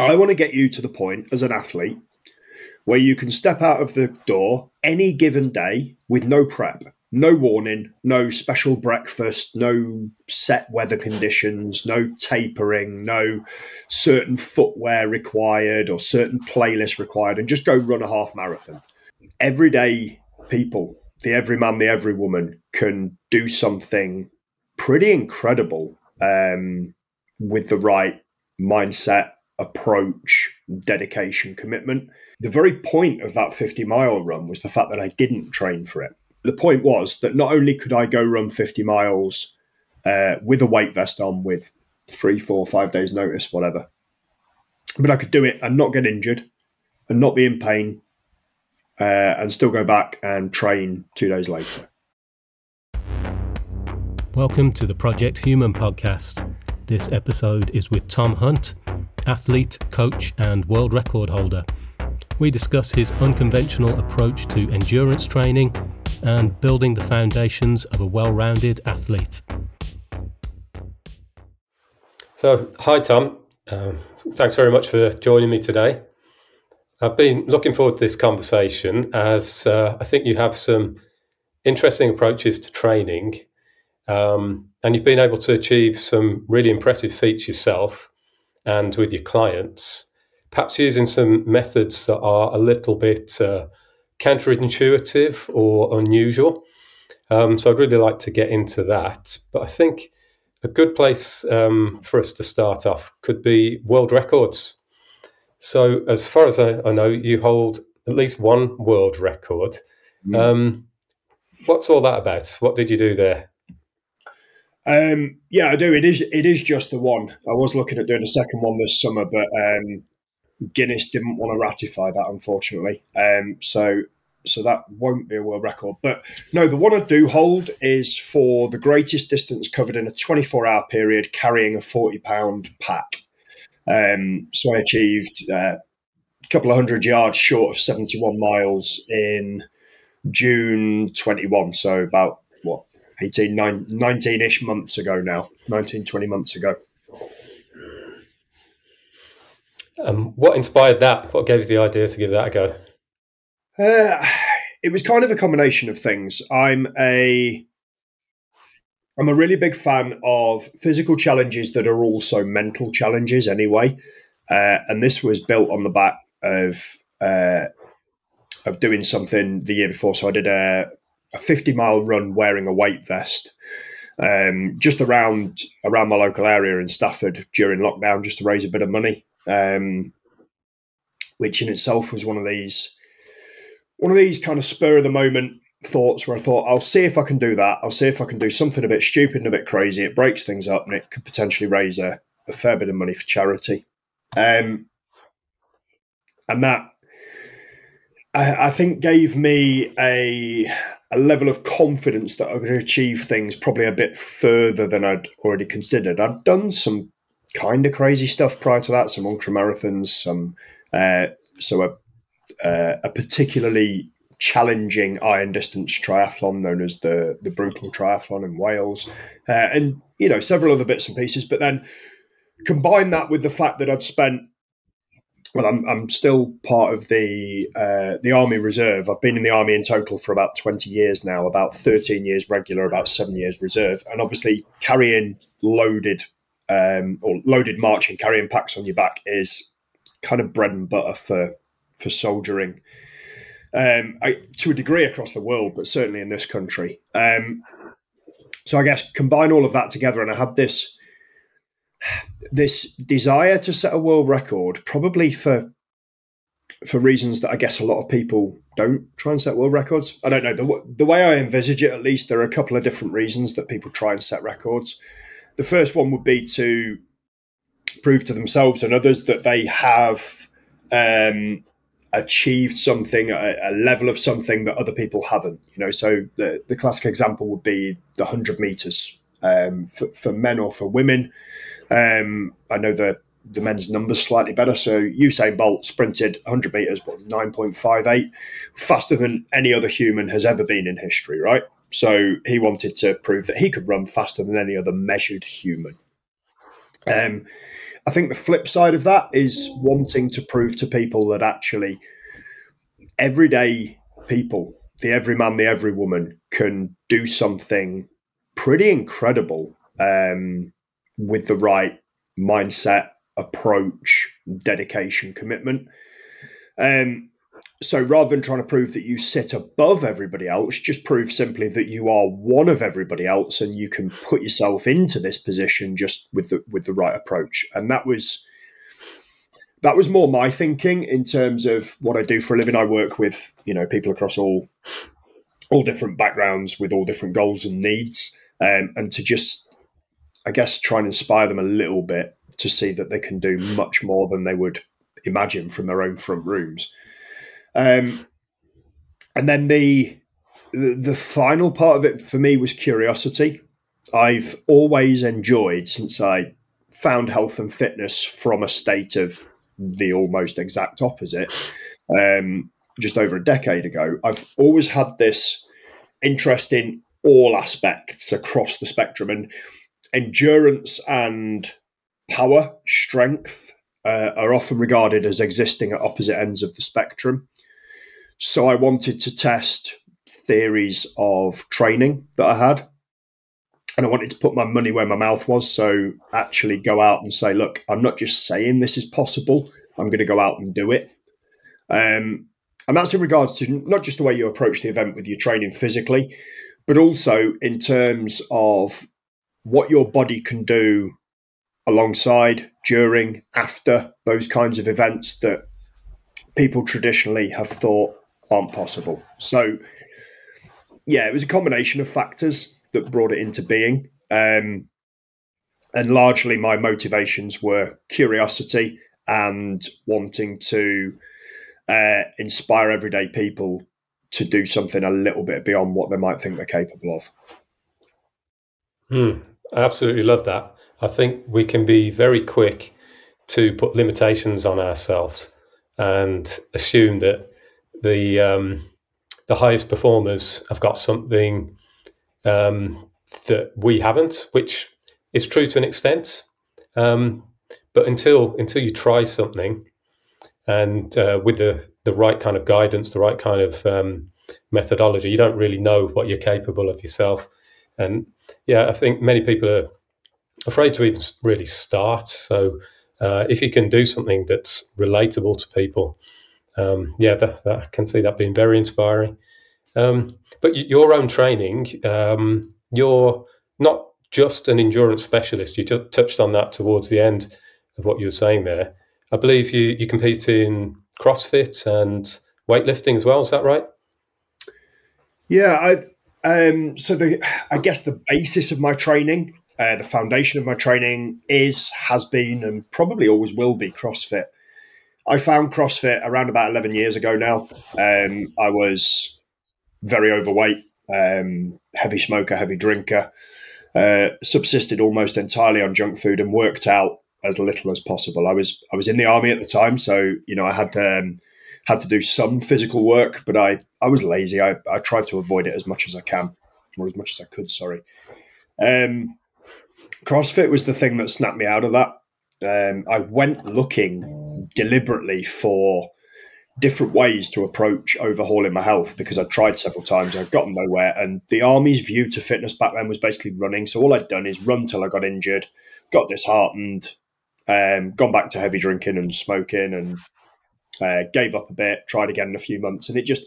I want to get you to the point as an athlete where you can step out of the door any given day with no prep, no warning, no special breakfast, no set weather conditions, no tapering, no certain footwear required or certain playlists required, and just go run a half marathon. Everyday people, the every man, the every woman, can do something pretty incredible um, with the right mindset, approach, dedication, commitment. The very point of that 50 mile run was the fact that I didn't train for it the point was that not only could I go run 50 miles uh, with a weight vest on with three, four, five days' notice, whatever, but I could do it and not get injured and not be in pain uh, and still go back and train two days later. Welcome to the Project Human podcast. This episode is with Tom Hunt, athlete, coach, and world record holder. We discuss his unconventional approach to endurance training and building the foundations of a well rounded athlete. So, hi Tom. Um, thanks very much for joining me today. I've been looking forward to this conversation as uh, I think you have some interesting approaches to training um, and you've been able to achieve some really impressive feats yourself and with your clients, perhaps using some methods that are a little bit uh, counterintuitive or unusual. Um, so I'd really like to get into that. But I think a good place um, for us to start off could be world records. So, as far as I, I know, you hold at least one world record. Mm. Um, what's all that about? What did you do there? Um, yeah, I do. It is. It is just the one. I was looking at doing a second one this summer, but um, Guinness didn't want to ratify that, unfortunately. Um, so so that won't be a world record. But no, the one I do hold is for the greatest distance covered in a 24 hour period carrying a 40 pound pack. Um, so I achieved uh, a couple of hundred yards short of 71 miles in June 21. So about what, 18, 19 ish months ago now, 19, 20 months ago. Um, what inspired that? What gave you the idea to give that a go? Uh, it was kind of a combination of things. I'm a I'm a really big fan of physical challenges that are also mental challenges anyway. Uh, and this was built on the back of uh, of doing something the year before. So I did a, a 50 mile run wearing a weight vest um, just around around my local area in Stafford during lockdown, just to raise a bit of money um, which in itself was one of these one of these kind of spur of the moment thoughts where I thought I'll see if I can do that. I'll see if I can do something a bit stupid and a bit crazy. It breaks things up and it could potentially raise a, a fair bit of money for charity. Um, and that I, I, think gave me a a level of confidence that I could achieve things probably a bit further than I'd already considered. I'd done some kind of crazy stuff prior to that. Some ultra marathons, some uh, so a, uh, a particularly challenging iron distance triathlon known as the the brutal triathlon in Wales, uh, and you know several other bits and pieces. But then combine that with the fact that I'd spent. Well, I'm, I'm still part of the uh, the Army Reserve. I've been in the Army in total for about 20 years now, about 13 years regular, about seven years reserve. And obviously, carrying loaded um, or loaded marching, carrying packs on your back is kind of bread and butter for for soldiering. Um, I, to a degree across the world, but certainly in this country. Um, so I guess combine all of that together, and I had this this desire to set a world record, probably for for reasons that I guess a lot of people don't try and set world records. I don't know the the way I envisage it. At least there are a couple of different reasons that people try and set records. The first one would be to prove to themselves and others that they have um, achieved something, a, a, level of something that other people haven't. You know, so the, the classic example would be the hundred meters um, for, for, men or for women. Um, I know the the men's numbers slightly better. So Usain Bolt sprinted 100 meters, what 9.58, faster than any other human has ever been in history, right? So he wanted to prove that he could run faster than any other measured human. Um, I think the flip side of that is wanting to prove to people that actually everyday people, the every man, the every woman, can do something pretty incredible um, with the right mindset, approach, dedication, commitment. Um, so rather than trying to prove that you sit above everybody else, just prove simply that you are one of everybody else and you can put yourself into this position just with the with the right approach. And that was that was more my thinking in terms of what I do for a living. I work with, you know, people across all all different backgrounds with all different goals and needs. Um, and to just I guess try and inspire them a little bit to see that they can do much more than they would imagine from their own front rooms. Um, and then the, the the final part of it for me was curiosity. I've always enjoyed since I found health and fitness from a state of the almost exact opposite. Um, just over a decade ago, I've always had this interest in all aspects across the spectrum and endurance and power, strength uh, are often regarded as existing at opposite ends of the spectrum. So I wanted to test theories of training that I had. And I wanted to put my money where my mouth was. So actually go out and say, look, I'm not just saying this is possible, I'm going to go out and do it. Um, and that's in regards to not just the way you approach the event with your training physically, but also in terms of what your body can do alongside, during, after those kinds of events that people traditionally have thought aren't possible. So, yeah, it was a combination of factors that brought it into being. Um, and largely my motivations were curiosity and wanting to uh, inspire everyday people to do something a little bit beyond what they might think they're capable of. Hmm. I absolutely love that. I think we can be very quick to put limitations on ourselves and assume that the um, the highest performers have got something um, that we haven't, which is true to an extent. Um, but until until you try something, and uh, with the the right kind of guidance, the right kind of um, methodology, you don't really know what you're capable of yourself. And yeah, I think many people are afraid to even really start. So uh, if you can do something that's relatable to people, um, yeah, that, that, I can see that being very inspiring. Um, but your own training, um, you're not just an endurance specialist. You touched on that towards the end of what you were saying there. I believe you, you compete in CrossFit and weightlifting as well. Is that right? Yeah, I um, so the I guess the basis of my training, uh, the foundation of my training is has been and probably always will be CrossFit. I found CrossFit around about 11 years ago now. Um, I was very overweight, um, heavy smoker, heavy drinker, uh, subsisted almost entirely on junk food and worked out as little as possible. I was I was in the army at the time, so you know I had um, had to do some physical work, but I I was lazy. I, I tried to avoid it as much as I can, or as much as I could. Sorry. Um, CrossFit was the thing that snapped me out of that. Um, I went looking deliberately for different ways to approach overhauling my health because I'd tried several times. I'd gotten nowhere. And the army's view to fitness back then was basically running. So all I'd done is run till I got injured, got disheartened, um, gone back to heavy drinking and smoking and uh, gave up a bit, tried again in a few months. And it just,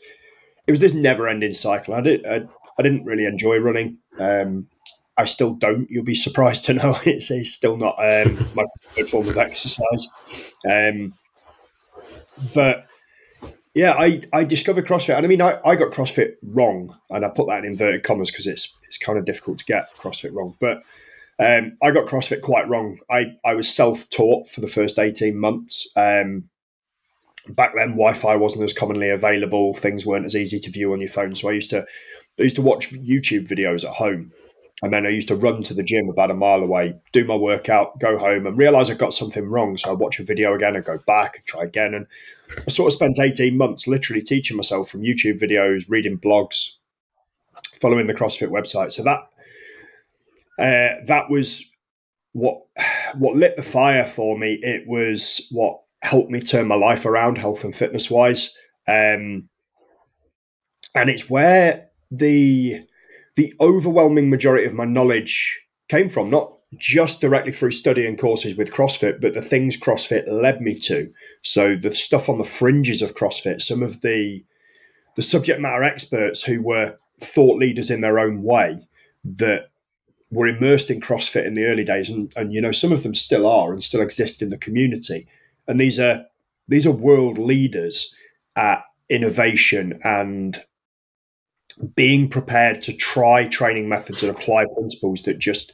it was this never ending cycle. I, did, I, I didn't really enjoy running. Um, I still don't. You'll be surprised to know it's, it's still not um, my preferred form of exercise. Um, but yeah, I, I discovered CrossFit, and I mean, I, I got CrossFit wrong, and I put that in inverted commas because it's it's kind of difficult to get CrossFit wrong. But um, I got CrossFit quite wrong. I, I was self taught for the first eighteen months. Um, back then, Wi Fi wasn't as commonly available. Things weren't as easy to view on your phone, so I used to I used to watch YouTube videos at home and then I used to run to the gym about a mile away, do my workout, go home, and realize I got something wrong. So I watch a video again and go back and try again. And I sort of spent 18 months literally teaching myself from YouTube videos, reading blogs, following the CrossFit website. So that uh, that was what what lit the fire for me. It was what helped me turn my life around, health and fitness wise. Um, and it's where the the overwhelming majority of my knowledge came from. Not just directly through studying courses with CrossFit, but the things CrossFit led me to. So the stuff on the fringes of CrossFit, some of the the subject matter experts who were thought leaders in their own way that were immersed in CrossFit in the early days, and, and you know some of them still are and still exist in the community. And these are these are world leaders at innovation and being prepared to try training methods and apply principles that just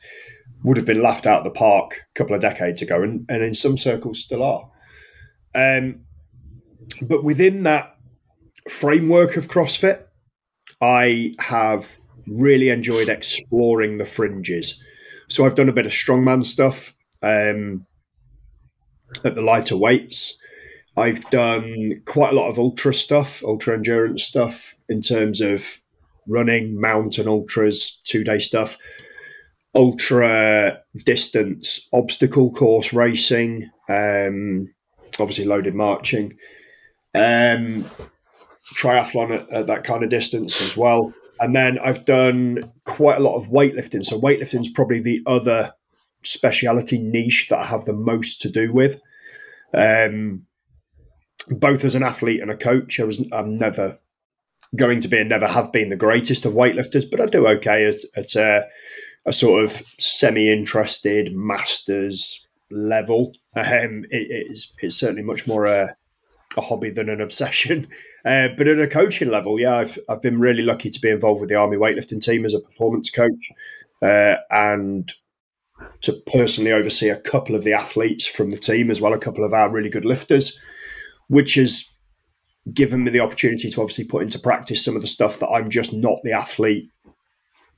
would have been laughed out of the park a couple of decades ago, and, and in some circles still are. Um, but within that framework of CrossFit, I have really enjoyed exploring the fringes. So I've done a bit of strongman stuff um, at the lighter weights. I've done quite a lot of ultra stuff, ultra endurance stuff in terms of running, mountain ultras, two day stuff ultra distance obstacle course racing, um, obviously loaded marching, um, triathlon at, at, that kind of distance as well. And then I've done quite a lot of weightlifting. So weightlifting is probably the other speciality niche that I have the most to do with. Um, both as an athlete and a coach, I was I'm never going to be and never have been the greatest of weightlifters, but I do okay at, at uh, a sort of semi-interested masters level. Um, it, it's it's certainly much more a, a hobby than an obsession. Uh, but at a coaching level, yeah, I've I've been really lucky to be involved with the Army weightlifting team as a performance coach, uh, and to personally oversee a couple of the athletes from the team as well, a couple of our really good lifters, which has given me the opportunity to obviously put into practice some of the stuff that I'm just not the athlete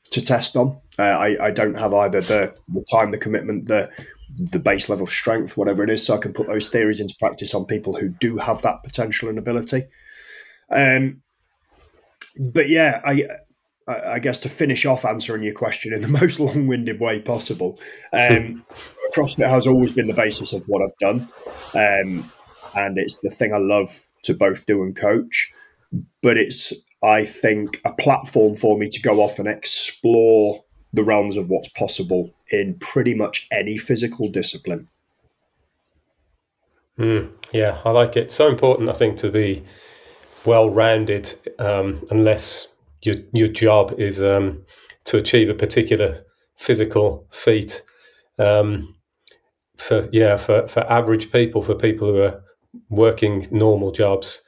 to test on. Uh, I, I don't have either the, the time, the commitment, the the base level strength, whatever it is, so I can put those theories into practice on people who do have that potential and ability. Um, but yeah, I I guess to finish off answering your question in the most long winded way possible, um, CrossFit has always been the basis of what I've done, um, and it's the thing I love to both do and coach. But it's I think, a platform for me to go off and explore the realms of what's possible in pretty much any physical discipline. Mm, yeah, I like it. So important, I think, to be well rounded, um, unless your your job is um, to achieve a particular physical feat. Um, for yeah, for for average people, for people who are working normal jobs,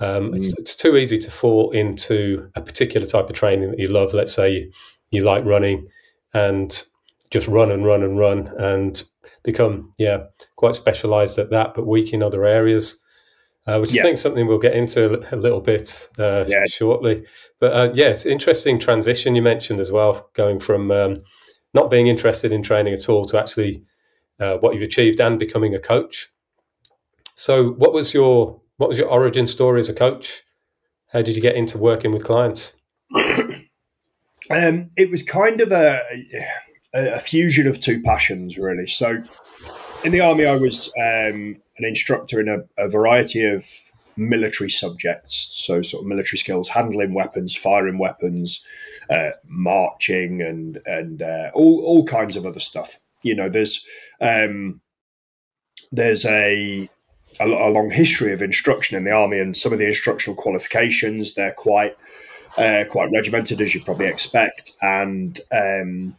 um, mm. it's, it's, too easy to fall into a particular type of training that you love. Let's say you, you like running and just run and run and run and become, yeah, quite specialized at that, but weak in other areas. Uh, which yeah. I think something we'll get into a, little bit uh, yeah. shortly. But uh, yeah, it's interesting transition you mentioned as well, going from um, not being interested in training at all to actually uh, what you've achieved and becoming a coach. So, what was your what was your origin story as a coach? How did you get into working with clients? um, it was kind of a, a, fusion of two passions, really. So, in the army, I was um, an instructor in a, a, variety of military subjects, so sort of military skills, handling weapons, firing weapons, uh, marching, and and uh, all all kinds of other stuff. You know, there's um, there's a a, a, long history of instruction in the army, and some of the instructional qualifications they're quite uh, quite regimented, as you probably expect, and um,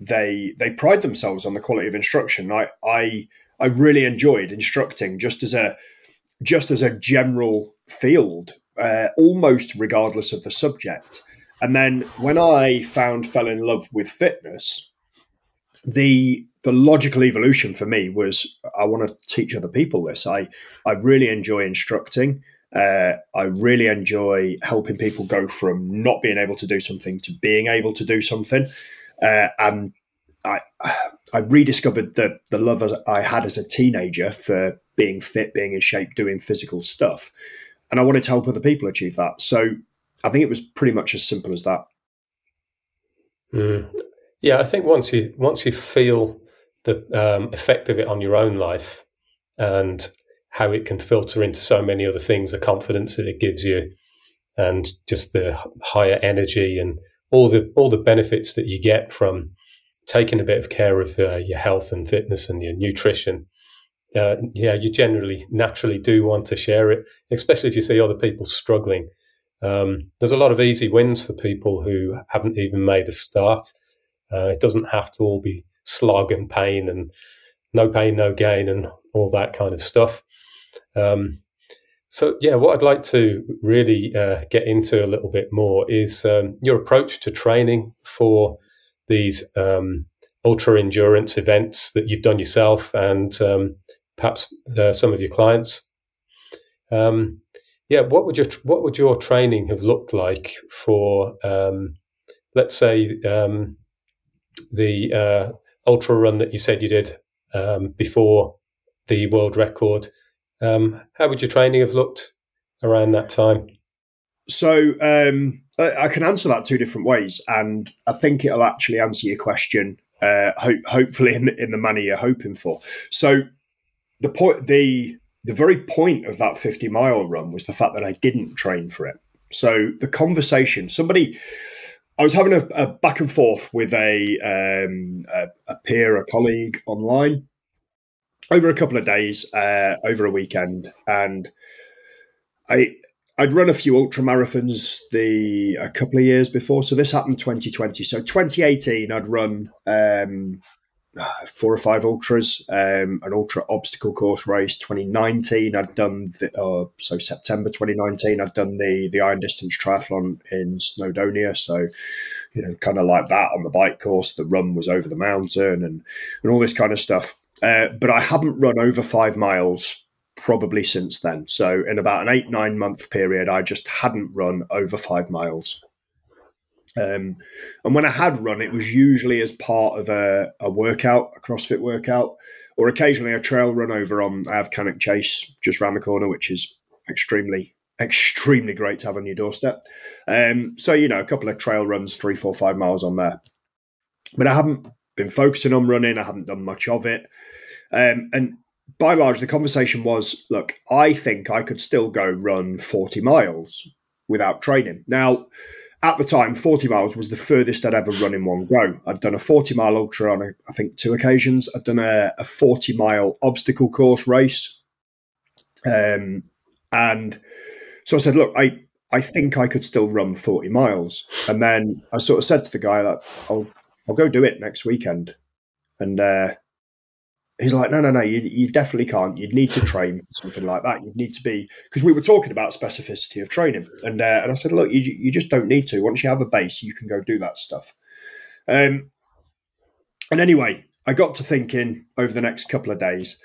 they they pride themselves on the quality of instruction. I I I really enjoyed instructing just as a just as a general field, uh, almost regardless of the subject. And then when I found fell in love with fitness, the the logical evolution for me was I want to teach other people this. I I really enjoy instructing. Uh, I really enjoy helping people go from not being able to do something to being able to do something. Uh, and I I rediscovered the the love I had as a teenager for being fit, being in shape, doing physical stuff, and I wanted to help other people achieve that. So I think it was pretty much as simple as that. Mm. Yeah, I think once you once you feel the um, effect of it on your own life and how it can filter into so many other things, the confidence that it gives you, and just the higher energy and all the all the benefits that you get from taking a bit of care of uh, your health and fitness and your nutrition. Uh, yeah, you generally naturally do want to share it, especially if you see other people struggling. Um, there's a lot of easy wins for people who haven't even made a start. Uh, it doesn't have to all be slog and pain and no pain, no gain, and all that kind of stuff. Um, so, yeah, what I'd like to really uh, get into a little bit more is um, your approach to training for these um, ultra endurance events that you've done yourself and um, perhaps uh, some of your clients. Um, yeah, what would your what would your training have looked like for, um, let's say, um, the uh, ultra run that you said you did before the world record? Um, how would your training have looked around that time? So um, I, I, can answer that two different ways, and I think it'll actually answer your question. Uh, ho- hopefully, in the, in the manner you're hoping for. So the point, the the very point of that 50 mile run was the fact that I didn't train for it. So the conversation, somebody, I was having a, a back and forth with a, um, a, a peer, a colleague online, over a couple of days, uh, over a weekend, and I I'd run a few ultra marathons the a couple of years before. So this happened 2020. So 2018, I'd run um, four or five ultras, um, an ultra obstacle course race. 2019, I'd done the, uh, so September 2019, I'd done the the iron distance triathlon in Snowdonia. So you know, kind of like that on the bike course. The run was over the mountain and and all this kind of stuff. Uh, but I haven't run over five miles probably since then. So in about an eight nine month period, I just hadn't run over five miles. Um, and when I had run, it was usually as part of a, a, workout, a CrossFit workout, or occasionally a trail run over on. I have Chase just around the corner, which is extremely, extremely great to have on your doorstep. Um, so you know, a couple of trail runs, three, four, five miles on there. But I haven't been focusing on running. I haven't done much of it. Um, and by and large, the conversation was look, I think I could still go run 40 miles without training. Now, at the time, 40 miles was the furthest I'd ever run in one go. I'd done a 40 mile ultra on, I think, two occasions. I'd done a, a 40 mile obstacle course race. Um, and so I said, look, I, I think I could still run 40 miles. And then I sort of said to the guy that I'll, I'll go do it next weekend. And uh, he's like, no, no, no, you, you definitely can't. You'd need to train for something like that. You'd need to be because we were talking about specificity of training, and uh, and I said, look, you you just don't need to. Once you have a base, you can go do that stuff. Um, and anyway, I got to thinking over the next couple of days,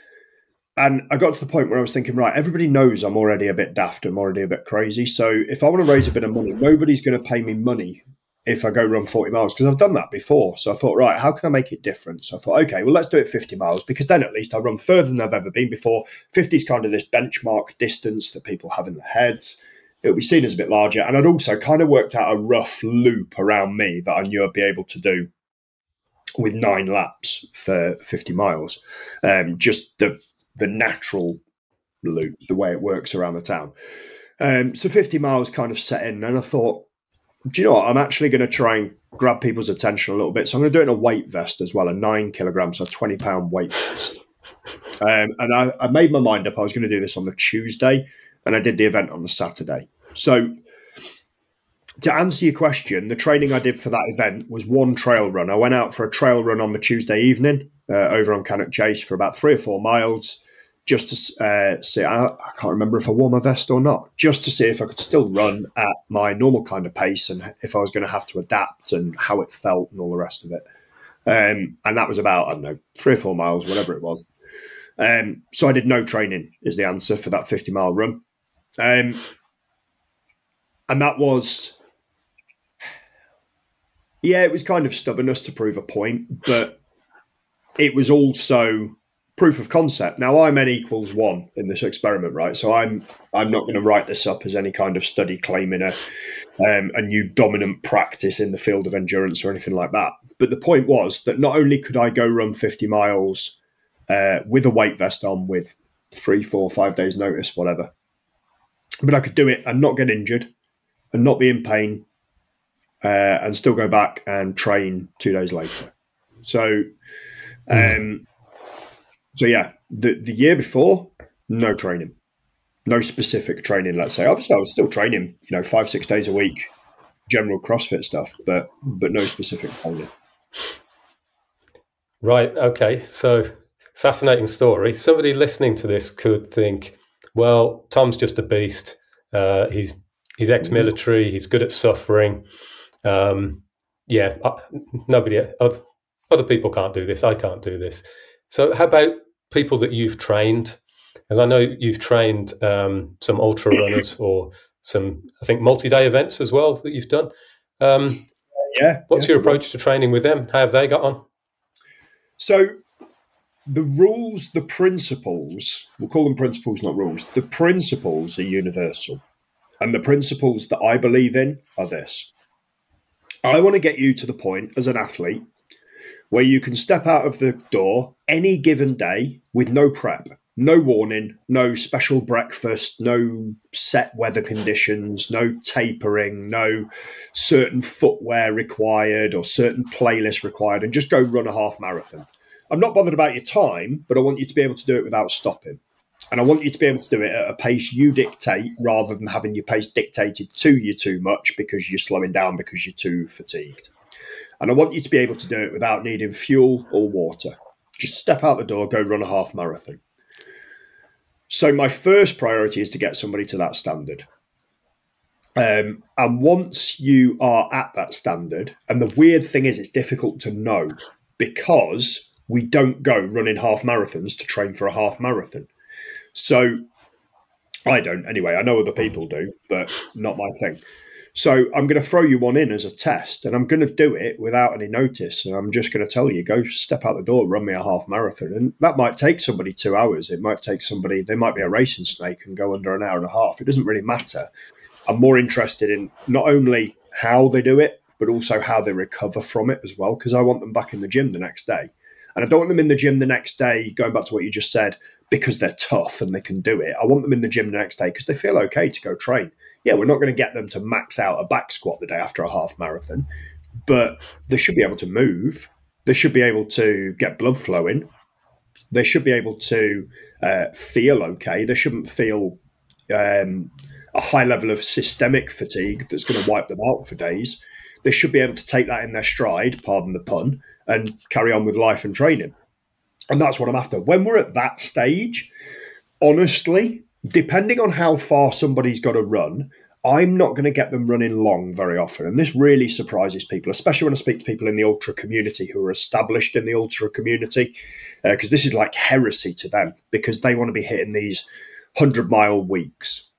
and I got to the point where I was thinking, right, everybody knows I'm already a bit daft, I'm already a bit crazy. So if I want to raise a bit of money, nobody's going to pay me money if I go run 40 miles because I've done that before. So I thought, right, how can I make it different? So I thought, okay, well, let's do it 50 miles because then at least I run further than I've ever been before. 50 is kind of this benchmark distance that people have in their heads. It'll be seen as a bit larger. And I'd also kind of worked out a rough loop around me that I knew I'd be able to do with nine laps for 50 miles. Um, just the, the natural loop, the way it works around the town. Um, so 50 miles kind of set in. And I thought, do you know what? I'm actually going to try and grab people's attention a little bit. So I'm going to do it in a weight vest as well, a nine kilograms, so 20 pound weight vest. Um, and I, I, made my mind up. I was going to do this on the Tuesday, and I did the event on the Saturday. So to answer your question, the training I did for that event was one trail run. I went out for a trail run on the Tuesday evening uh, over on Cannock Chase for about three or four miles just to uh, see. I, I, can't remember if I wore my vest or not, just to see if I could still run at my normal kind of pace and if I was going to have to adapt and how it felt and all the rest of it. Um, and that was about, I don't know, three or four miles, whatever it was. Um, so I did no training, is the answer for that 50 mile run. Um, and that was, yeah, it was kind of stubbornness to prove a point, but it was also proof of concept. Now I'm n equals one in this experiment, right? So I'm I'm not going to write this up as any kind of study claiming a um, a new dominant practice in the field of endurance or anything like that. But the point was that not only could I go run 50 miles uh, with a weight vest on with three, four, five days notice, whatever, but I could do it and not get injured and not be in pain uh, and still go back and train two days later. So, um, so yeah, the the year before, no training, no specific training. Let's say, obviously, I was still training, you know, five six days a week, general CrossFit stuff, but but no specific training. Right. Okay. So fascinating story. Somebody listening to this could think, well, Tom's just a beast. Uh, he's he's ex-military. He's good at suffering. Um, yeah, nobody, other, other people can't do this. I can't do this. So, how about people that you've trained? As I know you've trained um, some ultra runners or some, I think, multi-day events as well that you've done. Um, yeah. What's yeah. your approach to training with them? How have they got on? So, the rules, the principles, we'll call them principles, not rules. The principles are universal. And the principles that I believe in are this I want to get you to the point as an athlete where you can step out of the door any given day with no prep, no warning, no special breakfast, no set weather conditions, no tapering, no certain footwear required or certain playlists required, and just go run a half marathon. I'm not bothered about your time, but I want you to be able to do it without stopping. And I want you to be able to do it at a pace you dictate rather than having your pace dictated to you too much because you're slowing down because you're too fatigued. And I want you to be able to do it without needing fuel or water. Just step out the door, go run a half marathon. So, my first priority is to get somebody to that standard. Um, and once you are at that standard, and the weird thing is, it's difficult to know because we don't go running half marathons to train for a half marathon. So I don't anyway. I know other people do, but not my thing. So I'm going to throw you one in as a test, and I'm going to do it without any notice. And I'm just going to tell you, go step out the door, run me a half marathon, and that might take somebody two hours. It might take somebody. They might be a racing snake and go under an hour and a half. It doesn't really matter. I'm more interested in not only how they do it, but also how they recover from it as well, because I want them back in the gym the next day. And I don't want them in the gym the next day, going back to what you just said, because they're tough and they can do it. I want them in the gym the next day because they feel okay to go train. Yeah, we're not going to get them to max out a back squat the day after a half marathon, but they should be able to move. They should be able to get blood flowing. They should be able to uh, feel okay. They shouldn't feel um, a high level of systemic fatigue that's going to wipe them out for days. They should be able to take that in their stride, pardon the pun, and carry on with life and training. And that's what I'm after. When we're at that stage, honestly, depending on how far somebody's got to run, I'm not going to get them running long very often. And this really surprises people, especially when I speak to people in the ultra community who are established in the ultra community, because uh, this is like heresy to them because they want to be hitting these 100 mile weeks.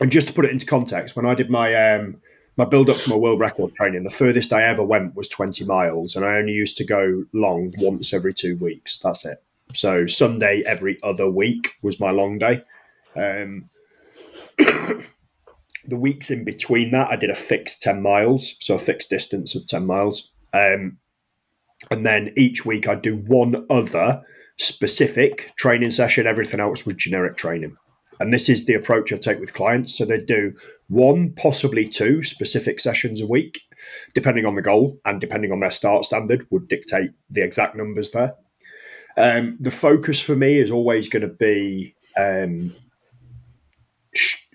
And just to put it into context, when I did my um, my build up for my world record training, the furthest I ever went was 20 miles, and I only used to go long once every two weeks. That's it. So Sunday every other week was my long day. Um, the weeks in between that, I did a fixed 10 miles, so a fixed distance of 10 miles. Um, and then each week I'd do one other specific training session. Everything else was generic training. And this is the approach I take with clients. So they do one, possibly two specific sessions a week, depending on the goal and depending on their start standard, would dictate the exact numbers there. Um, the focus for me is always going to be um,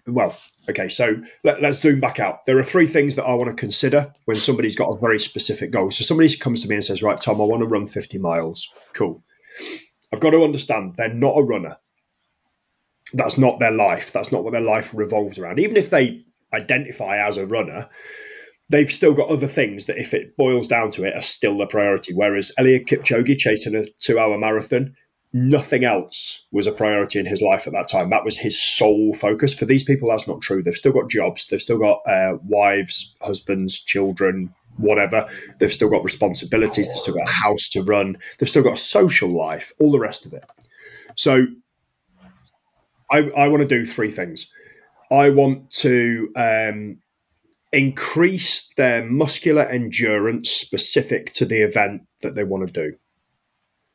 well, okay, so let, us zoom back out. There are three things that I want to consider when somebody's got a very specific goal. So somebody comes to me and says, Right, Tom, I want to run 50 miles. Cool. I've got to understand they're not a runner that's not their life. That's not what their life revolves around. Even if they identify as a runner, they've still got other things that, if it boils down to it, are still the priority. Whereas Eliud Kipchoge chasing a two-hour marathon, nothing else was a priority in his life at that time. That was his sole focus. For these people, that's not true. They've still got jobs. They've still got uh, wives, husbands, children, whatever. They've still got responsibilities. They've still got a house to run. They've still got a social life, all the rest of it. So I, I want to do three things. I want to um, increase their muscular endurance specific to the event that they want to do.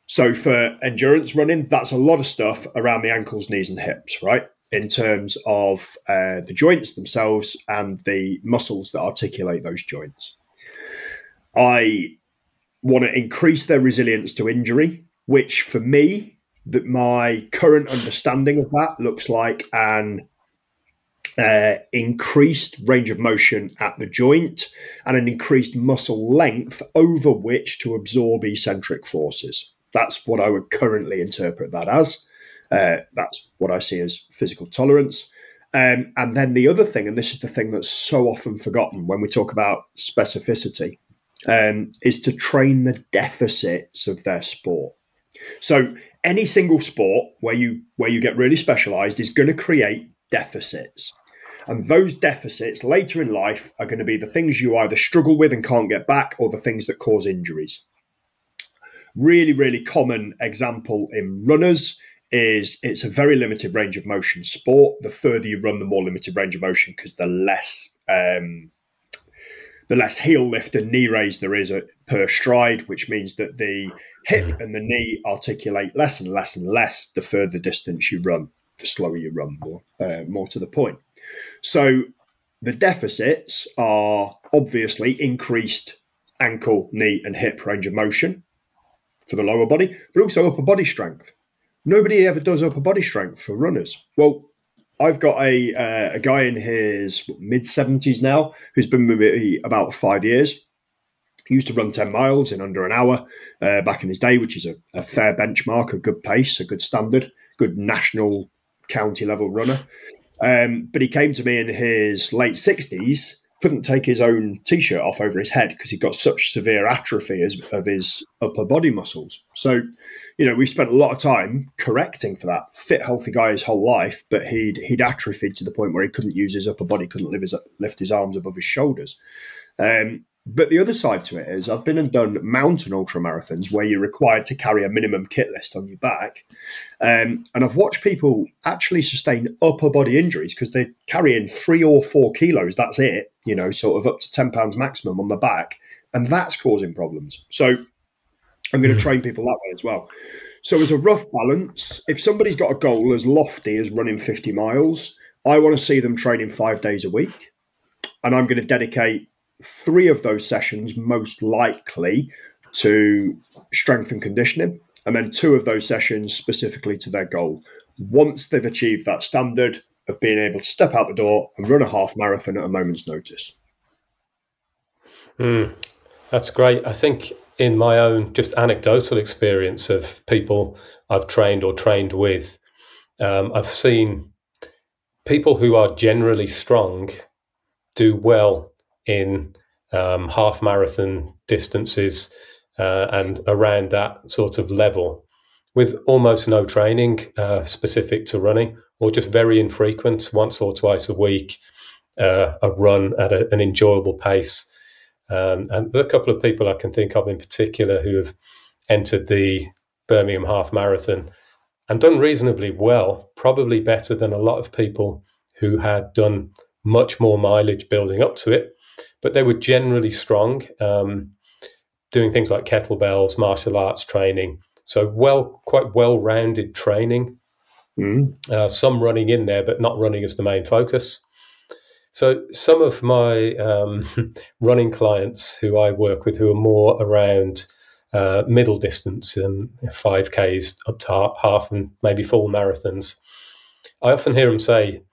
So for endurance running, that's a lot of stuff around the ankles, knees, and hips, right? In terms of uh, the joints themselves and the muscles that articulate those joints. I want to increase their resilience to injury, which for me, that my current understanding of that looks like an uh, increased range of motion at the joint and an increased muscle length over which to absorb eccentric forces. That's what I would currently interpret that as. Uh, that's what I see as physical tolerance. Um, and then the other thing, and this is the thing that's so often forgotten when we talk about specificity, um, is to train the deficits of their sport. So any single sport where you where you get really specialized is going to create deficits. And those deficits later in life are going to be the things you either struggle with and can't get back, or the things that cause injuries. Really, really common example in runners is it's a very limited range of motion sport. The further you run, the more limited range of motion because the less um, the less heel lift and knee raise there is per stride, which means that the hip mm. and the knee articulate less and less and less the further distance you run, the slower you run, more, uh, more to the point. So the deficits are obviously increased ankle, knee, and hip range of motion for the lower body, but also upper body strength. Nobody ever does upper body strength for runners. Well, I've got a uh, a guy in his mid seventies now who's been with me about five years. He used to run ten miles in under an hour uh, back in his day, which is a, a, fair benchmark, a good pace, a good standard, good national county level runner. Um, but he came to me in his late sixties couldn't take his own t-shirt off over his head because he got such severe atrophy as, of his upper body muscles. So, you know, we've spent a lot of time correcting for that. Fit, healthy guy his whole life, but he'd he'd atrophied to the point where he couldn't use his upper body, couldn't lift his, lift his arms above his shoulders. Um, but the other side to it is I've been and done mountain ultra marathons where you're required to carry a minimum kit list on your back. Um, and I've watched people actually sustain upper body injuries because they're carrying three or four kilos. That's it, you know, sort of up to 10 pounds maximum on the back. And that's causing problems. So I'm going to mm. train people that way as well. So, as a rough balance, if somebody's got a goal as lofty as running 50 miles, I want to see them training five days a week. And I'm going to dedicate three of those sessions most likely to strength and conditioning, and then two of those sessions specifically to their goal. Once they've achieved that standard of being able to step out the door and run a half marathon at a moment's notice. Mm, that's great. I think in my own just anecdotal experience of people I've trained or trained with, um, I've seen people who are generally strong do well in um, half marathon distances uh, and around that sort of level with almost no training uh, specific to running or just very infrequent, once or twice a week, uh, a run at a, an enjoyable pace. Um, and a couple of people I can think of in particular who have entered the Birmingham Half Marathon and done reasonably well, probably better than a lot of people who had done much more mileage building up to it but they were generally strong, um, doing things like kettlebells, martial arts training. So well, quite well-rounded training. Mm. Uh, some running in there, but not running as the main focus. So some of my um, running clients who I work with, who are more around uh, middle distance and 5Ks up to half and maybe full marathons, I often hear them say,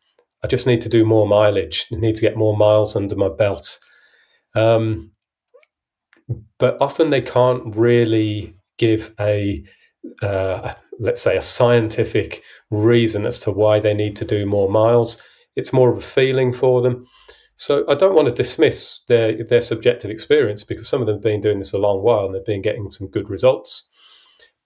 I just need to do more mileage. I need to get more miles under my belt. Um, but often they can't really give a, uh, let's say, a scientific reason as to why they need to do more miles. It's more of a feeling for them. So I don't want to dismiss their their subjective experience because some of them have been doing this a long while and they've been getting some good results.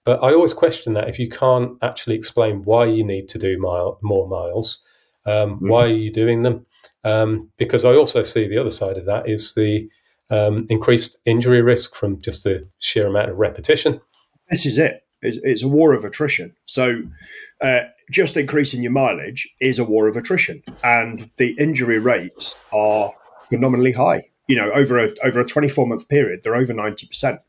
But I always question that if you can't actually explain why you need to do mile, more miles, um, mm-hmm. why are you doing them? Um, because I also see the other side of that is the um, increased injury risk from just the sheer amount of repetition? This is it. It's, a war of attrition. So, uh, just increasing your mileage is a war of attrition, and the injury rates are phenomenally high. You know, over a over a twenty four month period, they're over ninety percent.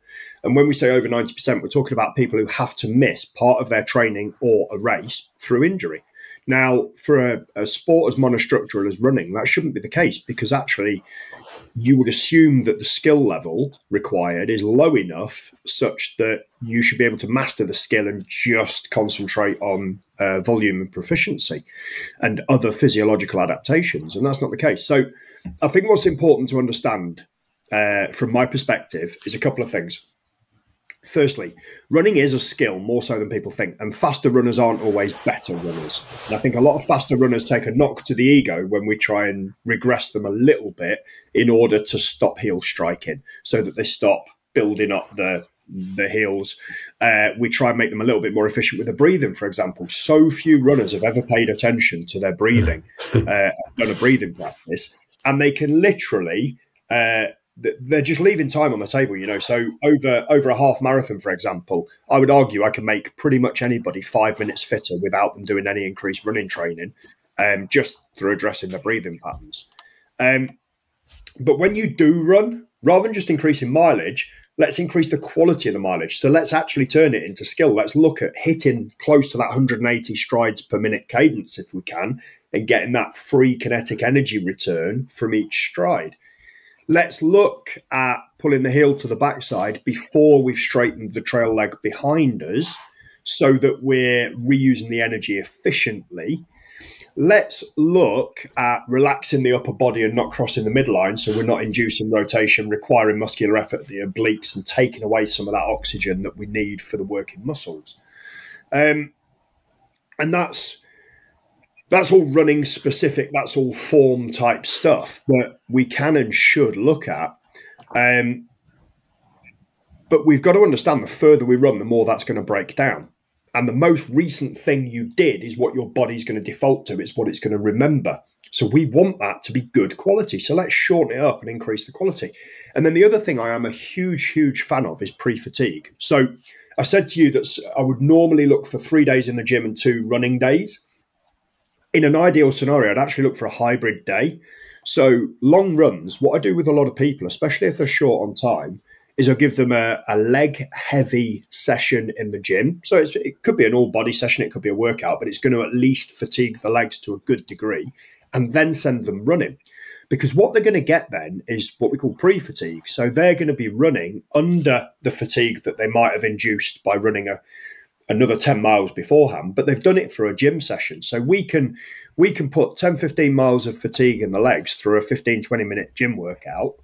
And when we say over ninety percent, we're talking about people who have to miss part of their training or a race through injury. Now, for a, a sport as monostructural as running, that shouldn't be the case because actually you would assume that the skill level required is low enough such that you should be able to master the skill and just concentrate on uh, volume and proficiency and other physiological adaptations. And that's not the case. So I think what's important to understand uh, from my perspective is a couple of things. Firstly, running is a skill more so than people think, and faster runners aren't always better runners. And I think a lot of faster runners take a knock to the ego when we try and regress them a little bit in order to stop heel striking, so that they stop building up the the heels. Uh, we try and make them a little bit more efficient with the breathing, for example. So few runners have ever paid attention to their breathing, uh, done a breathing practice, and they can literally. Uh, they're just leaving time on the table, you know. So over over a half marathon, for example, I would argue I can make pretty much anybody five minutes fitter without them doing any increased running training, um, just through addressing their breathing patterns. Um, but when you do run, rather than just increasing mileage, let's increase the quality of the mileage. So let's actually turn it into skill. Let's look at hitting close to that 180 strides per minute cadence if we can, and getting that free kinetic energy return from each stride let's look at pulling the heel to the backside before we've straightened the trail leg behind us so that we're reusing the energy efficiently. Let's look at relaxing the upper body and not crossing the midline so we're not inducing rotation, requiring muscular effort at the obliques and taking away some of that oxygen that we need for the working muscles. Um, and that's that's all running specific, that's all form type stuff that we can and should look at. Um, but we've got to understand the further we run, the more that's going to break down. And the most recent thing you did is what your body's going to default to, it's what it's going to remember. So we want that to be good quality. So let's shorten it up and increase the quality. And then the other thing I am a huge, huge fan of is pre fatigue. So I said to you that I would normally look for three days in the gym and two running days in an ideal scenario, I'd actually look for a hybrid day. So long runs, what I do with a lot of people, especially if they're short on time, is I give them a, a leg heavy session in the gym. So it could be an all body session, it could be a workout, but it's going to at least fatigue the legs to a good degree, and then send them running. Because what they're going to get then is what we call pre fatigue. So they're going to be running under the fatigue that they might have induced by running a another 10 miles beforehand but they've done it for a gym session. So we can we can put 10 15 miles of fatigue in the legs through a 15 20 minute gym workout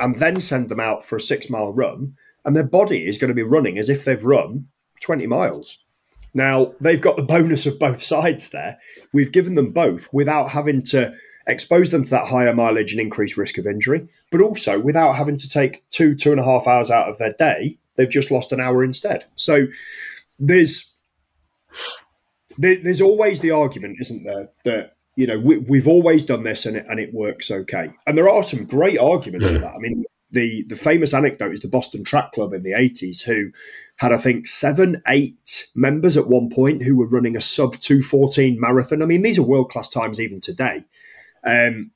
and then send them out for a 6 mile run and their body is going to be running as if they've run 20 miles. Now they've got the bonus of both sides there. We've given them both without having to expose them to that higher mileage and increased risk of injury but also without having to take two two and a half hours out of their day they've just lost an hour instead. So there's there, there's always the argument, isn't there, that you know we, have always done this and it, and it works okay, and there are some great arguments for that. I mean, the the famous anecdote is the Boston Track Club in the 80s, who had I think seven, eight members at one point who were running a sub 214 marathon. I mean, these are world class times even today. Um,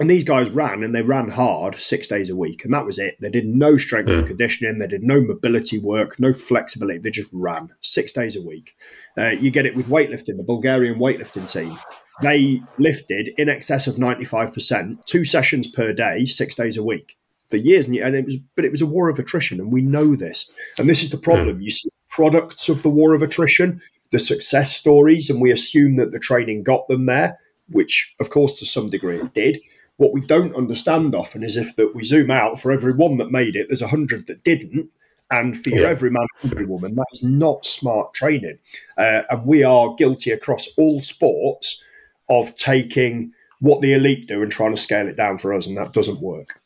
and these guys ran and they ran hard six days a week, and that was it. They did no strength and conditioning, they did no mobility work, no flexibility. They just ran six days a week. Uh, you get it with weightlifting, the Bulgarian weightlifting team. They lifted in excess of 95%, two sessions per day, six days a week for years. And it was, but it was a war of attrition, and we know this. And this is the problem. You see products of the war of attrition, the success stories, and we assume that the training got them there, which, of course, to some degree it did what we don't understand often is if that we zoom out for every one that made it, there's a hundred that didn't. And for your yeah. every man, and every woman, that is not smart training. Uh, and we are guilty across all sports of taking what the elite do and trying to scale it down for us, and that doesn't work.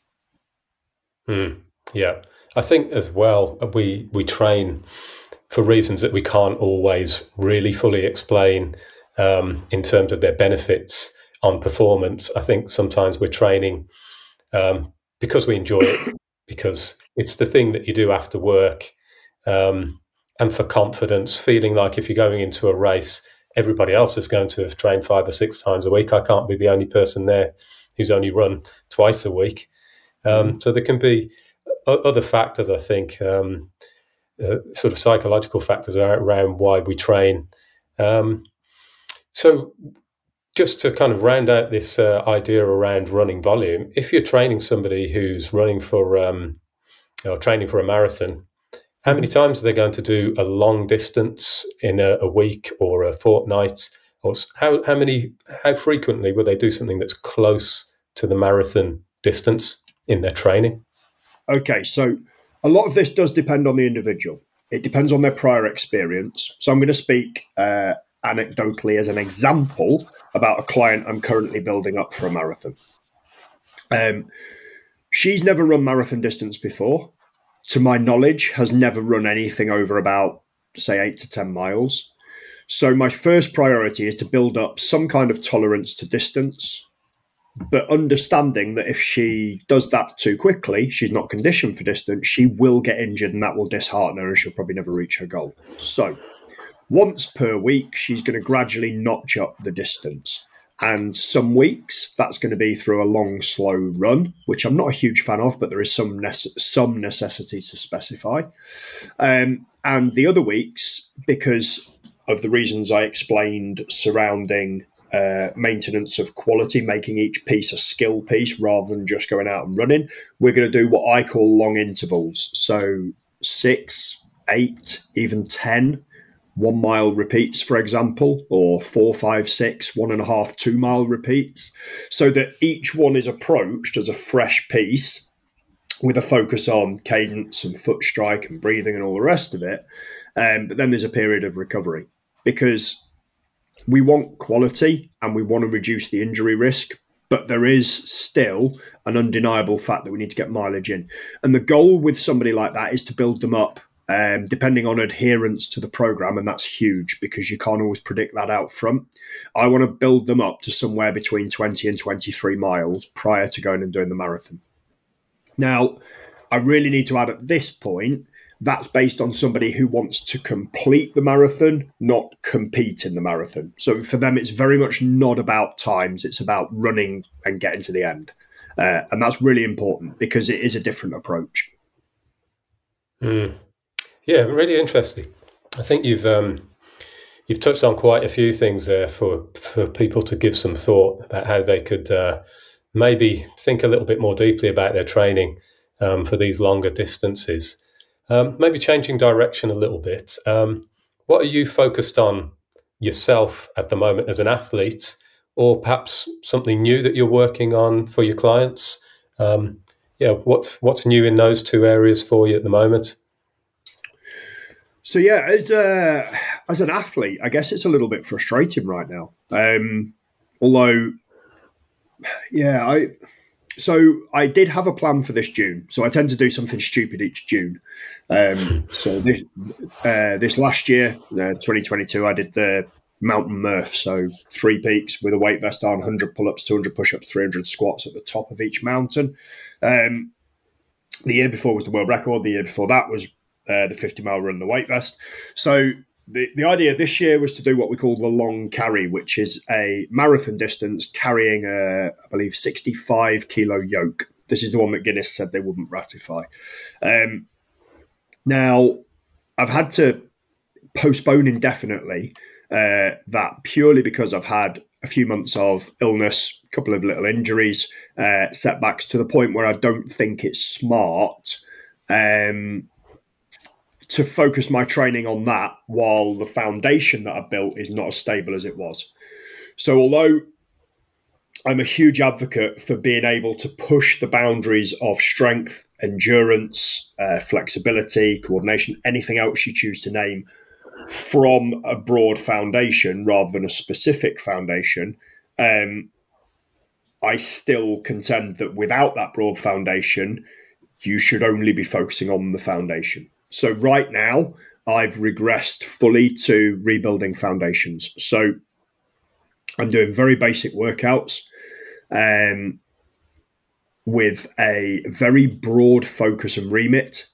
Mm, yeah, I think as well we we train for reasons that we can't always really fully explain um, in terms of their benefits on performance. I think sometimes we're training um, because we enjoy it, because it's the thing that you do after work, um, and for confidence, feeling like if you're going into a race, everybody else is going to have trained five or six times a week. I can't be the only person there who's only run twice a week. Um, mm. so there can be other factors, I think, um, uh, sort of psychological factors around why we train. Um, so just to kind of round out this uh, idea around running volume, if you're training somebody who's running for um, or training for a marathon, how many times are they going to do a long distance in a, a week or a fortnight? Or how how many how frequently will they do something that's close to the marathon distance in their training? Okay, so a lot of this does depend on the individual. It depends on their prior experience. So I'm going to speak uh, anecdotally as an example about a client I'm currently building up for a marathon. Um, she's never run marathon distance before. To my knowledge, has never run anything over about say eight to ten miles. So my first priority is to build up some kind of tolerance to distance, but understanding that if she does that too quickly, she's not conditioned for distance, she will get injured and that will dishearten her and she'll probably never reach her goal. So once per week, she's going to gradually notch up the distance. And some weeks that's going to be through a long, slow run, which I'm not a huge fan of, but there is some nece- some necessity to specify. Um, and the other weeks, because of the reasons I explained surrounding uh, maintenance of quality, making each piece a skill piece rather than just going out and running, we're going to do what I call long intervals. So six, eight, even ten one mile repeats, for example, or four, five, six, one and a half, two mile repeats, so that each one is approached as a fresh piece with a focus on cadence and foot strike and breathing and all the rest of it. Um, but then there's a period of recovery because we want quality and we want to reduce the injury risk. But there is still an undeniable fact that we need to get mileage in. And the goal with somebody like that is to build them up um, depending on adherence to the program, and that's huge because you can't always predict that out front. I want to build them up to somewhere between 20 and 23 miles prior to going and doing the marathon. Now, I really need to add at this point that's based on somebody who wants to complete the marathon, not compete in the marathon. So for them, it's very much not about times, it's about running and getting to the end. Uh, and that's really important because it is a different approach. Mm. Yeah, really interesting. I think you've um, you've touched on quite a few things there for for people to give some thought about how they could uh, maybe think a little bit more deeply about their training um, for these longer distances. Um, maybe changing direction a little bit. Um, what are you focused on yourself at the moment as an athlete, or perhaps something new that you're working on for your clients? Um, yeah, what's what's new in those two areas for you at the moment? So yeah, as a, as an athlete, I guess it's a little bit frustrating right now. Um, although, yeah, I so I did have a plan for this June. So I tend to do something stupid each June. Um, so this uh, this last year, uh, 2022, I did the mountain Murph. So three peaks with a weight vest on, 100 pull ups, 200 push ups, 300 squats at the top of each mountain. Um, the year before was the world record. The year before that was uh, the 50 mile run, the weight vest. So the, the idea this year was to do what we call the long carry, which is a marathon distance carrying a, I believe, 65 kilo yoke. This is the one that Guinness said they wouldn't ratify. Um, now, I've had to postpone indefinitely uh, that purely because I've had a few months of illness, a couple of little injuries, uh, setbacks to the point where I don't think it's smart um, to focus my training on that while the foundation that I built is not as stable as it was. So, although I'm a huge advocate for being able to push the boundaries of strength, endurance, uh, flexibility, coordination, anything else you choose to name from a broad foundation rather than a specific foundation. Um, I still contend that without that broad foundation, you should only be focusing on the foundation. So right now, I've regressed fully to rebuilding foundations. So I'm doing very basic workouts. Um, with a very broad focus and remit,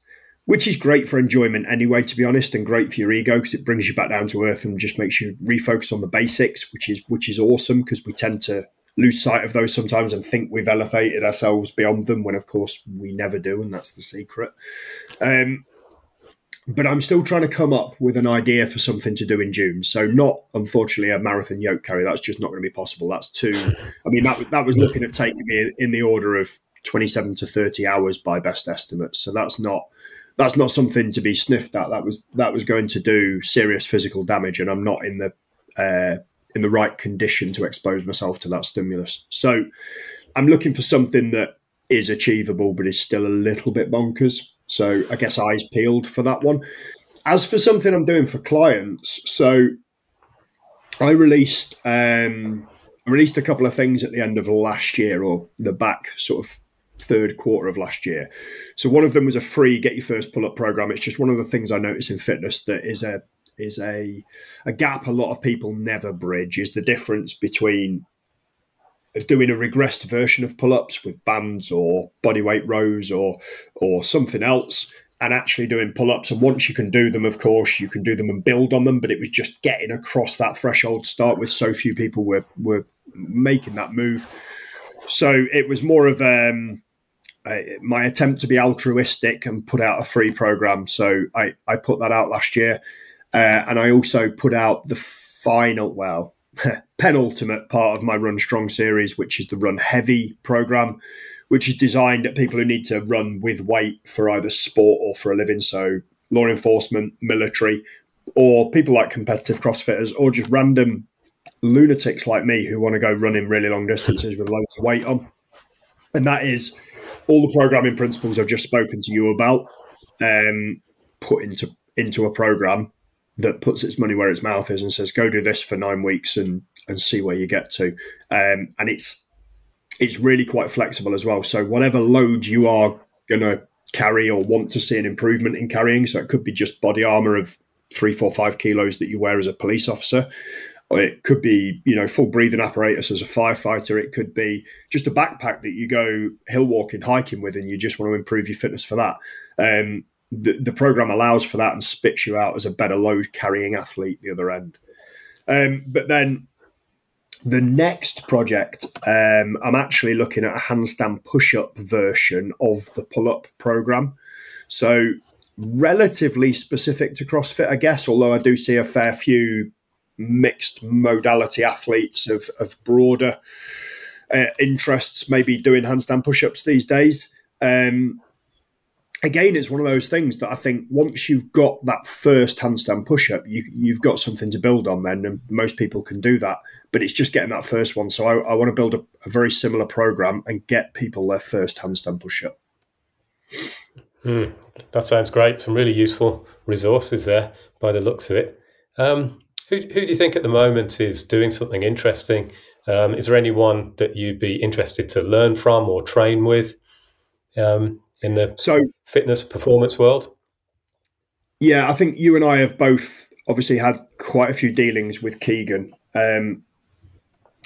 which is great for enjoyment anyway, to be honest, and great for your ego because it brings you back down to earth and just makes you refocus on the basics, which is which is awesome because we tend to lose sight of those sometimes and think we've elevated ourselves beyond them when of course we never do and that's the secret um, but I'm still trying to come up with an idea for something to do in June. So not unfortunately a marathon yoke carry. That's just not going to be possible. That's too. I mean that that was looking at taking me in the order of 27 to 30 hours by best estimates. So that's not that's not something to be sniffed at. That was that was going to do serious physical damage, and I'm not in the uh, in the right condition to expose myself to that stimulus. So I'm looking for something that is achievable, but is still a little bit bonkers. So I guess eyes peeled for that one. As for something I'm doing for clients, so I released um, I released a couple of things at the end of last year or the back sort of third quarter of last year. So one of them was a free get your first pull up program. It's just one of the things I notice in fitness that is a is a a gap a lot of people never bridge is the difference between doing a regressed version of pull-ups with bands or bodyweight rows or or something else and actually doing pull-ups. And once you can do them of course you can do them and build on them but it was just getting across that threshold to start with so few people were were making that move. So it was more of um, my attempt to be altruistic and put out a free program. So i i put that out last year. Uh, and i also put out the final well penultimate part of my Run Strong series, which is the Run Heavy program, which is designed at people who need to run with weight for either sport or for a living. So, law enforcement, military, or people like competitive CrossFitters, or just random lunatics like me who want to go running really long distances with loads of weight on. And that is all the programming principles I've just spoken to you about um, put into into a program that puts its money where its mouth is and says, "Go do this for nine weeks and and see where you get to." Um, and it's it's really quite flexible as well. So whatever load you are going to carry or want to see an improvement in carrying, so it could be just body armor of three, four, five kilos that you wear as a police officer. It could be, you know, full breathing apparatus as a firefighter. It could be just a backpack that you go hill walking, hiking with, and you just want to improve your fitness for that. Um, the, the program allows for that and spits you out as a better load carrying athlete the other end. Um, but then the next project, um, I'm actually looking at a handstand push up version of the pull up program. So, relatively specific to CrossFit, I guess, although I do see a fair few mixed modality athletes of, of broader uh, interests maybe doing handstand push ups these days. Um, again, it's one of those things that I think once you've got that first handstand push up, you, you've got something to build on then, and most people can do that. But it's just getting that first one. So I, I want to build a, a, very similar program and get people their first handstand push up. Mm, that sounds great. Some really useful resources there by the looks of it. Um, who, who do you think at the moment is doing something interesting? Um, is there anyone that you'd be interested to learn from or train with? Um, in the so fitness performance world? Yeah, I think you and I have both obviously had quite a few dealings with Keegan. Um,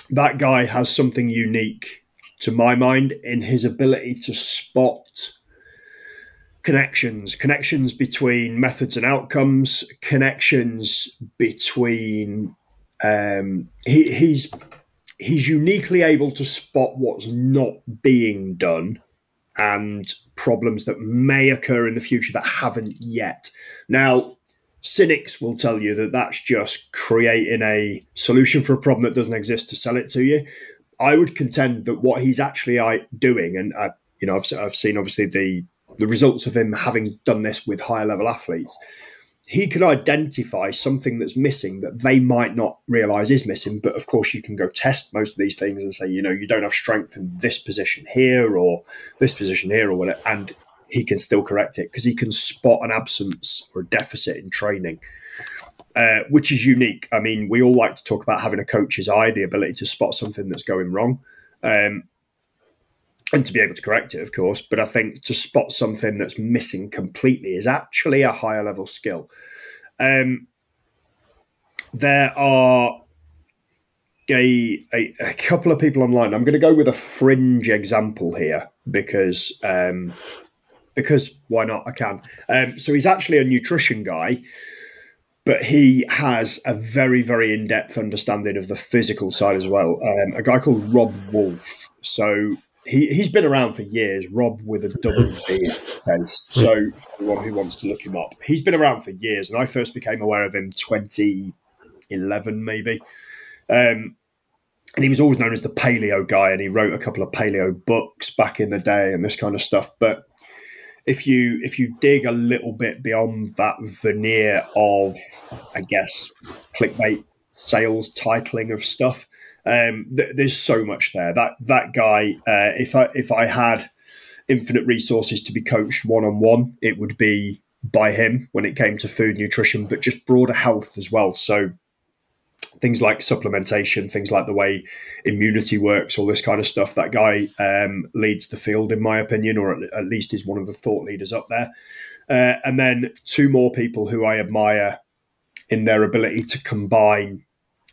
that guy has something unique to my mind in his ability to spot connections, connections between methods and outcomes, connections between. Um, he, he's he's uniquely able to spot what's not being done and problems that may occur in the future that haven't yet. Now, cynics will tell you that that's just creating a solution for a problem that doesn't exist to sell it to you. I would contend that what he's actually doing, and I, uh, you know, I've, I've seen obviously the the results of him having done this with higher level athletes he can identify something that's missing that they might not realize is missing. But of course, you can go test most of these things and say, you know, you don't have strength in this position here or this position here or whatever. And he can still correct it because he can spot an absence or a deficit in training. Uh, which is unique. I mean, we all like to talk about having a coach's eye, the ability to spot something that's going wrong. Um, and to be able to correct it, of course. But I think to spot something that's missing completely is actually a higher level skill. Um, there are a, a, a couple of people online. I'm going to go with a fringe example here because um, because why not? I can. Um, so he's actually a nutrition guy, but he has a very very in depth understanding of the physical side as well. Um, a guy called Robb Wolf. So he he's been around for years. Robb with a double B. So for anyone who wants to look him up, he's been around for years, and I first became aware of him 2011 maybe. Um, and he was always known as the paleo guy, and he wrote a couple of paleo books back in the day and this kind of stuff. But if you if you dig a little bit beyond that veneer of, I guess, clickbait sales titling of stuff, um, th- there's so much there. That that guy, uh, if I if I had infinite resources to be coached one on one, it would be by him when it came to food nutrition, but just broader health as well. So things like supplementation, things like the way immunity works, all this kind of stuff. That guy um, leads the field, in my opinion, or at, at, least is one of the thought leaders up there. Uh, and then two more people who I admire in their ability to combine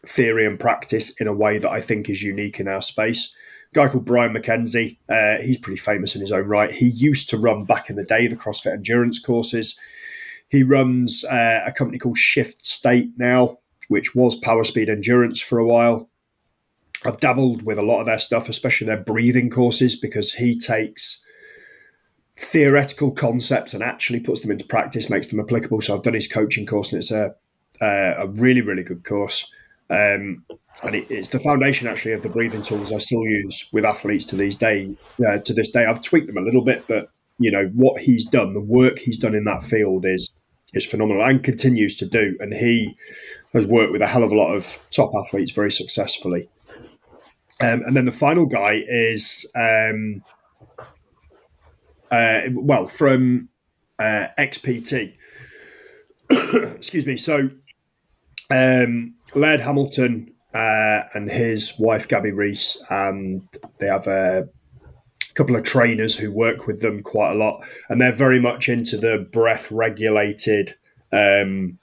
theory and practice in a way that I think is unique in our space. A guy called Brian McKenzie, uh, he's pretty famous in his own right. He used to run back in the day the CrossFit endurance courses. He runs uh, a company called Shift State now, which was Power Speed Endurance for a while. I've dabbled with a lot of their stuff, especially their breathing courses, because he takes theoretical concepts and actually puts them into practice, makes them applicable. So I've done his coaching course, and it's a a really really good course. Um, and it, it's the foundation actually of the breathing tools I still use with athletes to these day. Uh, to this day, I've tweaked them a little bit, but you know what he's done, the work he's done in that field is is phenomenal and continues to do. And he has worked with a hell of a lot of top athletes very successfully. Um, and then the final guy is, um, uh, well, from uh, XPT. Excuse me. So um, Laird Hamilton uh, and his wife Gabby Reece, and they have a couple of trainers who work with them quite a lot, and they're very much into the breath regulated um,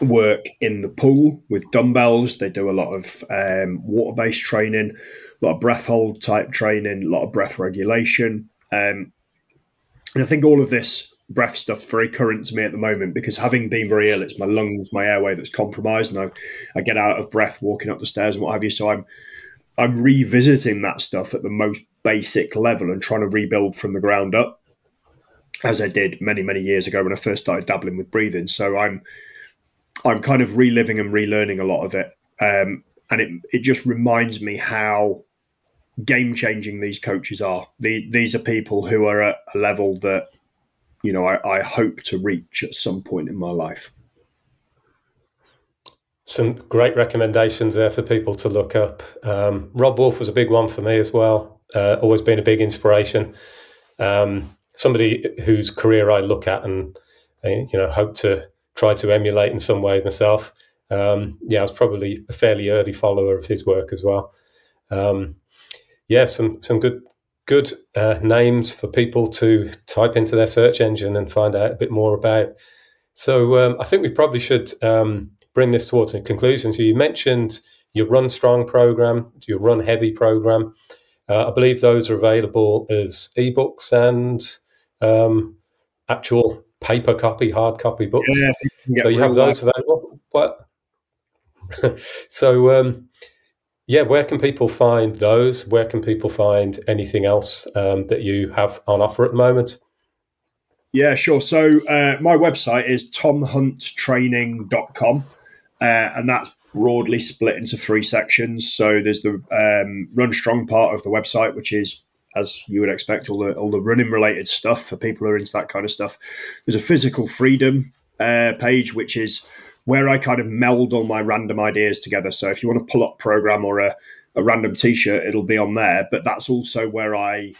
work in the pool with dumbbells. They do a lot of um, water based training, a lot of breath hold type training, a lot of breath regulation. Um, and I think all of this breath stuff very current to me at the moment because having been very ill, it's my lungs, my airway that's compromised, and I, I get out of breath walking up the stairs and what have you. So I'm I'm revisiting that stuff at the most basic level and trying to rebuild from the ground up, as I did many many years ago when I first started dabbling with breathing. So I'm I'm kind of reliving and relearning a lot of it, um, and it it just reminds me how game changing these coaches are. The, these are people who are at a level that you know, I, I hope to reach at some point in my life. Some great recommendations there for people to look up. Um, Robb Wolf was a big one for me as well. Uh, always been a big inspiration. Um, somebody whose career I look at and uh, you know hope to try to emulate in some ways myself. Um, yeah, I was probably a fairly early follower of his work as well. Um, yeah, some some good good uh, names for people to type into their search engine and find out a bit more about. So um, I think we probably should um, bring this towards a conclusion. So you mentioned your Run Strong program, your Run Heavy program. Uh, I believe those are available as ebooks and um, actual paper copy, hard copy books. Yeah, so you have those available. What? so um, yeah, where can people find those? Where can people find anything else um, that you have on offer at the moment? Yeah, sure. So uh, my website is tomhunttraining.com, uh, and that's broadly split into three sections. So there's the um, Run Strong part of the website, which is as you would expect, all the all the running related stuff for people who are into that kind of stuff. There's a physical freedom uh, page, which is where I kind of meld all my random ideas together. So if you want to pull up program or a, a random t-shirt, it'll be on there. But that's also where I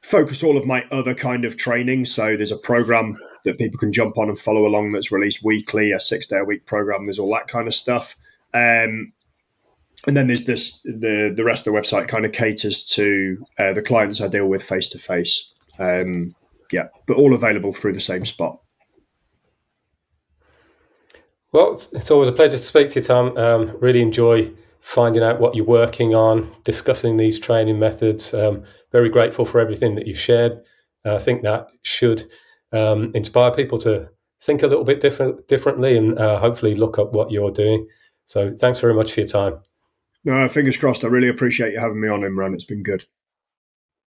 focus all of my other kind of training. So there's a program that people can jump on and follow along that's released weekly, a six day a week program. There's all that kind of stuff. Um, and then there's this the the rest of the website kind of caters to uh, the clients I deal with face to face. Yeah, but all available through the same spot. Well, it's, always a pleasure to speak to you, Tom. Um, really enjoy finding out what you're working on, discussing these training methods. Um, very grateful for everything that you've shared. Uh, I think that should um, inspire people to think a little bit different, differently, and uh, hopefully look up what you're doing. So, thanks very much for your time. No, fingers crossed. I really appreciate you having me on, Imran. It's been good.